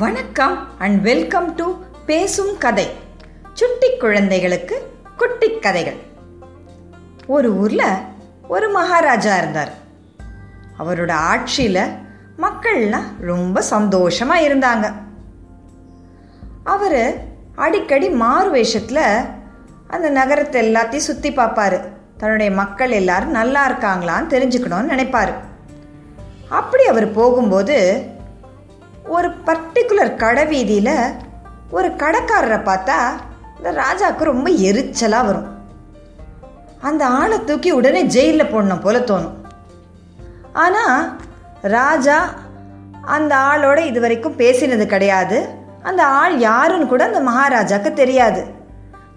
வணக்கம் and welcome to பேசும் கதை. சுட்டி குழந்தைகளுக்கு குட்டி கதைகள். ஒரு ஊர்ல ஒரு மகாராஜா இருந்தார். அவரோட ஆட்சியில மக்கள்லாம் ரொம்ப சந்தோஷமா இருந்தாங்க. அவர் அடிக்கடி மாறு வேஷத்துல அந்த நகரத்தை எல்லாத்தையும் சுத்தி பார்ப்பாரு தன்னுடைய மக்கள் எல்லாரும் நல்லா இருக்காங்களான்னு தெரிஞ்சுக்கணும்னு நினைப்பாரு. அப்படி அவர் போகும்போது ஒரு பர்டிகுலர் கடை வீதியில் ஒரு கடைக்காரரை பார்த்தா இந்த ராஜாவுக்கு ரொம்ப எரிச்சலாக வரும். அந்த ஆளை தூக்கி உடனே ஜெயிலில் போடணும் போல தோணும். ஆனால் ராஜா அந்த ஆளோட இது வரைக்கும் பேசினது கிடையாது. அந்த ஆள் யாருன்னு கூட அந்த மகாராஜாவுக்கு தெரியாது.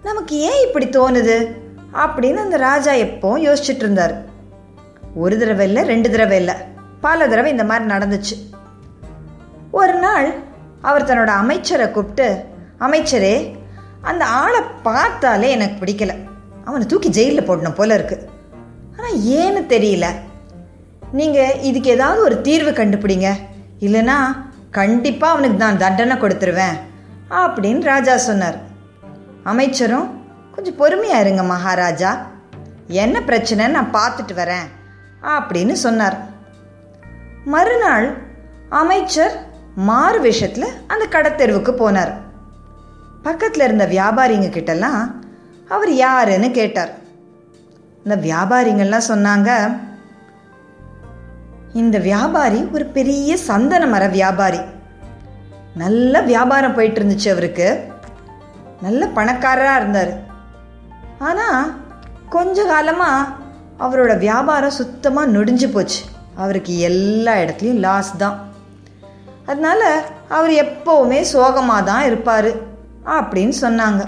நமக்கு ஏன் இப்படி தோணுது? அப்படின்னு அந்த ராஜா எப்பவும் யோசிச்சுட்டு இருந்தார். ஒரு தடவை இல்லை ரெண்டு தடவை இல்லை. பல தடவை இந்த மாதிரி நடந்துச்சு. ஒரு நாள் அவர் தன்னோட அமைச்சரை கூப்பிட்டு அமைச்சரே அந்த ஆளை பார்த்தாலே எனக்கு பிடிக்கல. அவனை தூக்கி ஜெயிலில் போடணும் போல இருக்கு. ஆனால் ஏன்னு தெரியல. நீங்கள் இதுக்கு ஏதாவது ஒரு தீர்வு கண்டுபிடிங்க. இல்லைன்னா கண்டிப்பாக அவனுக்கு நான் தண்டனை கொடுத்துருவேன் அப்படின்னு ராஜா சொன்னார். அமைச்சரும் கொஞ்சம் பொறுமையாக இருங்க மகாராஜா. என்ன பிரச்சனைன்னு நான் பார்த்துட்டு வரேன் அப்படின்னு சொன்னார். மறுநாள் அமைச்சர் மாறு விஷயத்தில் அந்த கடத்தெருவுக்கு போனார். பக்கத்தில் இருந்த வியாபாரிங்க கிட்டலாம் அவர் யாருன்னு கேட்டார். இந்த வியாபாரிங்கள்லாம் சொன்னாங்க இந்த வியாபாரி ஒரு பெரிய சந்தன மர வியாபாரி. நல்ல வியாபாரம் போயிட்டு இருந்துச்சு அவருக்கு. நல்ல பணக்காரராக இருந்தார். ஆனால் கொஞ்ச காலமாக அவரோட வியாபாரம் சுத்தமாக நொடிஞ்சு போச்சு. அவருக்கு எல்லா இடத்துலையும் லாஸ் தான். அதனால அவர் எப்போவுமே சோகமாக தான் இருப்பார் அப்படின்னு சொன்னாங்க.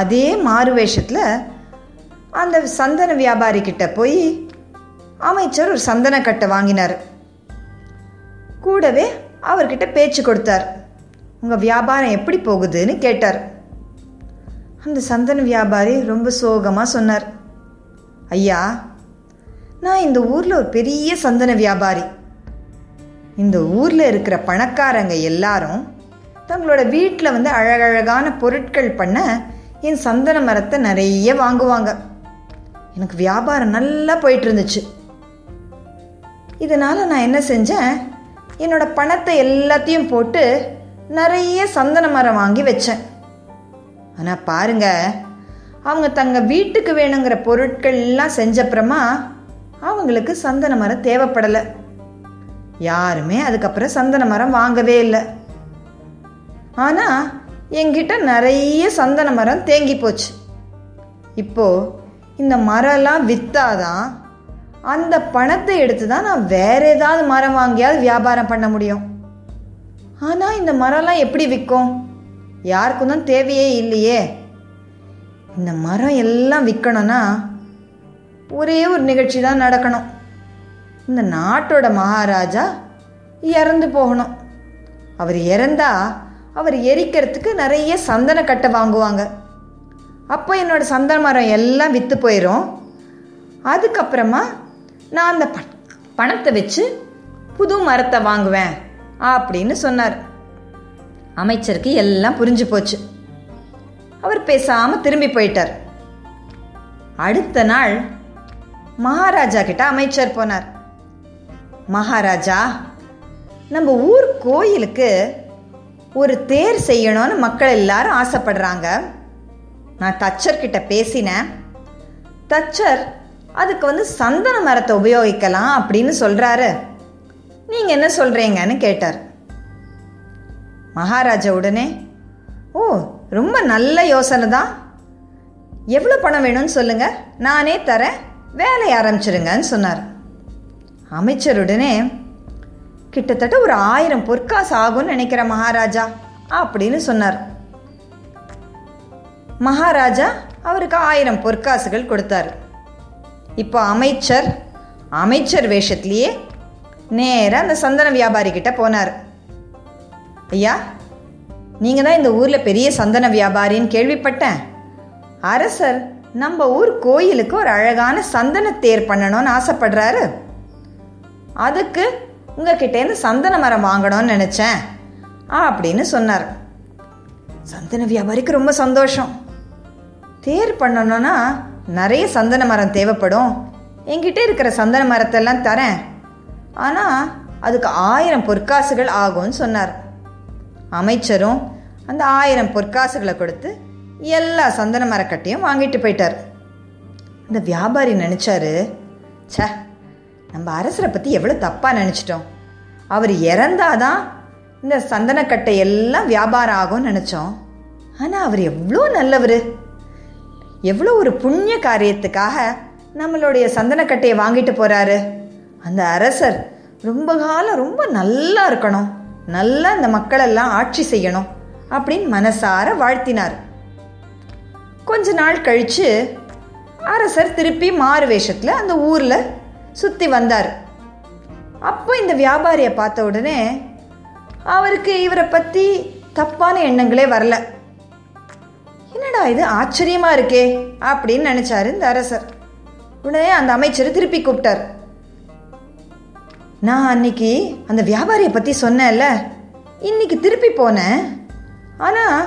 அதே மாறு வேஷத்தில் அந்த சந்தன வியாபாரிக்கிட்ட போய் அமைச்சர் ஒரு சந்தனக்கட்டை வாங்கினார். கூடவே அவர்கிட்ட பேச்சு கொடுத்தார். உங்கள் வியாபாரம் எப்படி போகுதுன்னு கேட்டார். அந்த சந்தன வியாபாரி ரொம்ப சோகமாக சொன்னார். ஐயா நான் இந்த ஊரில் ஒரு பெரிய சந்தன வியாபாரி. இந்த ஊரில் இருக்கிற பணக்காரங்க எல்லாரும் தங்களோட வீட்டில் வந்து அழகழகான பொருட்கள் பண்ண என் சந்தன மரத்தை நிறைய வாங்குவாங்க. எனக்கு வியாபாரம் நல்லா போயிட்டு இருந்துச்சு இதனால் நான் என்ன செஞ்சேன்? என்னோட பணத்தை எல்லாத்தையும் போட்டு நிறைய சந்தன மரம் வாங்கி வச்சேன். ஆனால் பாருங்க அவங்க தங்க வீட்டுக்கு வேணுங்கிற பொருட்கள்லாம் செஞ்சப்புறமா அவங்களுக்கு சந்தன மரம் தேவைப்படலை. யாருமே அதுக்கப்புறம் சந்தன மரம் வாங்கவே இல்லை. ஆனால் என்கிட்ட நிறைய சந்தன மரம் தேங்கி போச்சு. இப்போது இந்த மரம்லாம் விற்றாதான் அந்த பணத்தை எடுத்து தான் நான் வேற ஏதாவது மரம் வாங்கியாவது வியாபாரம் பண்ண முடியும். ஆனால் இந்த மரம்லாம் எப்படி விற்கும் யாருக்கும் தான் தேவையே இல்லையே. இந்த மரம் எல்லாம் விற்கணும்னா ஒரே ஒரு நிகழ்ச்சி தான் நடக்கணும். இந்த நாட்டோட மகாராஜா இறந்து போகணும். அவர் இறந்தா அவர் எரிக்கிறதுக்கு நிறைய சந்தன கட்டை வாங்குவாங்க. அப்போ என்னோட சந்தன மரம் எல்லாம் விற்று போயிடும் அதுக்கப்புறமா நான் அந்த பணத்தை வச்சு புது மரத்தை வாங்குவேன் அப்படின்னு சொன்னார். அமைச்சருக்கு எல்லாம் புரிஞ்சு போச்சு. அவர் பேசாமல் திரும்பி போயிட்டார். அடுத்த நாள் மகாராஜா கிட்ட அமைச்சர் போனார். மகாராஜா நம்ம ஊர் கோயிலுக்கு ஒரு தேர் செய்யணும்னு மக்கள் எல்லாரும் ஆசைப்படுறாங்க. நான் தச்சர்கிட்ட பேசினேன். தச்சர் அதுக்கு வந்து சந்தன மரத்தை உபயோகிக்கலாம் அப்படின்னு சொல்கிறாரு நீங்கள் என்ன சொல்கிறீங்கன்னு கேட்டார். மகாராஜா உடனே ஓ ரொம்ப நல்ல யோசனை தான். எவ்வளோ பணம் வேணும்னு சொல்லுங்கள் நானே தரேன். வேலையை ஆரம்பிச்சிருங்கன்னு சொன்னார். அமைச்சருடனே கிட்டத்தட்ட ஒரு ஆயிரம் பொற்காசு ஆகும்னு நினைக்கிற மகாராஜா அப்படின்னு சொன்னார். மகாராஜா அவருக்கு ஆயிரம் பொற்காசுகள் கொடுத்தார். இப்போ அமைச்சர் அமைச்சர் வேஷத்திலேயே நேராக அந்த சந்தன வியாபாரி கிட்ட போனார். ஐயா நீங்கள் தான் இந்த ஊரில் பெரிய சந்தன வியாபாரின்னு கேள்விப்பட்டேன். அரசர் நம்ம ஊர் கோயிலுக்கு ஒரு அழகான சந்தன தேர் பண்ணணும்னு ஆசைப்படுறாரு. அதுக்கு உங்ககிட்டேருந்து சந்தன மரம் வாங்கணும்னு நினச்சேன் அப்படின்னு சொன்னார். சந்தன வியாபாரிக்கு ரொம்ப சந்தோஷம். தேர் பண்ணணும்னா நிறைய சந்தன மரம் தேவைப்படும். என்கிட்ட இருக்கிற சந்தன மரத்தெல்லாம் தரேன். ஆனால் அதுக்கு ஆயிரம் பொற்காசுகள் ஆகும்னு சொன்னார். அமைச்சரும் அந்த ஆயிரம் பொற்காசுகளை கொடுத்து எல்லா சந்தன மரக்கட்டையும் வாங்கிட்டு போயிட்டார். இந்த வியாபாரி நினச்சாரு ச்சே நம்ம அரசரை பற்றி எவ்வளோ தப்பாக நினச்சிட்டோம். அவர் இறந்தாதான் இந்த சந்தனக்கட்டை எல்லாம் வியாபாரம் ஆகும்னு நினச்சோம். ஆனால் அவர் எவ்வளோ நல்லவர். எவ்வளோ ஒரு புண்ணிய காரியத்துக்காக நம்மளுடைய சந்தனக்கட்டையை வாங்கிட்டு போகிறாரு அந்த அரசர் ரொம்ப காலம் ரொம்ப நல்லா இருக்கணும். நல்லா இந்த மக்களெல்லாம் ஆட்சி செய்யணும் அப்படின்னு மனசார வாழ்த்தினார். கொஞ்ச நாள் கழித்து அரசர் திருப்பி மாறு வேஷத்தில் அந்த ஊரில் சுற்றி வந்தார். அப்போ இந்த வியாபாரியை பார்த்த உடனே அவருக்கு இவரை பற்றி தப்பான எண்ணங்களே வரல. என்னடா இது ஆச்சரியமாக இருக்கே அப்படின்னு நினச்சாரு இந்த அரசர். உடனே அந்த அமைச்சர் திருப்பி கூப்பிட்டார். நான் அன்னைக்கு அந்த வியாபாரியை பற்றி சொன்னேன்ல இன்னைக்கு திருப்பி போனேன். ஆனால்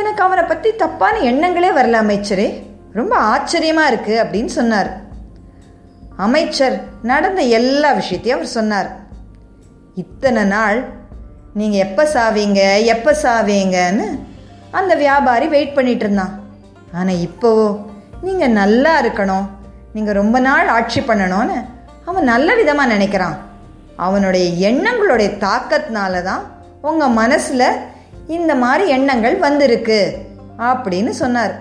எனக்கு அவனை பற்றி தப்பான எண்ணங்களே வரல அமைச்சரே ரொம்ப ஆச்சரியமாக இருக்குது அப்படின்னு சொன்னார். அமைச்சர் நடந்த எல்லா விஷயத்தையும் அவர் சொன்னார். இத்தனை நாள் நீங்கள் எப்போ சாவீங்க எப்போ சாவீங்கன்னு அந்த வியாபாரி வெயிட் பண்ணிட்டு இருந்தான். ஆனால் இப்போவோ நீங்கள் நல்லா இருக்கணும் நீங்கள் ரொம்ப நாள் ஆட்சி பண்ணணும்னு அவன் நல்ல விதமாக நினைக்கிறான். அவனுடைய எண்ணங்களுடைய தாக்கத்தினால தான் உங்கள் மனசில் இந்த மாதிரி எண்ணங்கள் வந்திருக்கு அப்படின்னு சொன்னார்.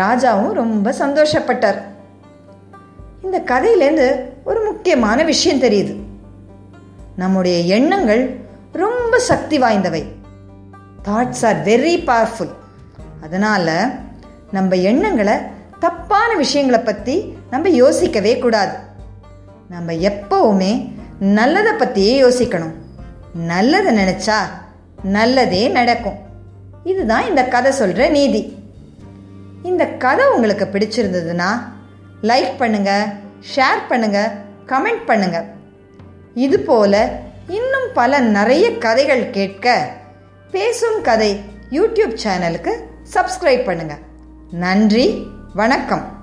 ராஜாவும் ரொம்ப சந்தோஷப்பட்டார். இந்த கதையிலேருந்து ஒரு முக்கியமான விஷயம் தெரியுது. நம்முடைய எண்ணங்கள் ரொம்ப சக்தி வாய்ந்தவை. தாட்ஸ் ஆர் வெரி பவர்ஃபுல் அதனால் நம்ம எண்ணங்களை தப்பான விஷயங்களை பற்றி நம்ம யோசிக்கவே கூடாது. நம்ம எப்பவுமே நல்லதை பற்றியே யோசிக்கணும். நல்லதை நினச்சா நல்லதே நடக்கும். இதுதான் இந்த கதை சொல்கிற நீதி. இந்த கதை உங்களுக்கு பிடிச்சிருந்ததுன்னா லைக் பண்ணுங்கள் ஷேர் பண்ணுங்கள் கமெண்ட் பண்ணுங்கள் இதுபோல் இன்னும் பல நிறைய கதைகள் கேட்க பேசும் கதை யூடியூப் சேனலுக்கு சப்ஸ்கிரைப் பண்ணுங்கள் நன்றி வணக்கம்.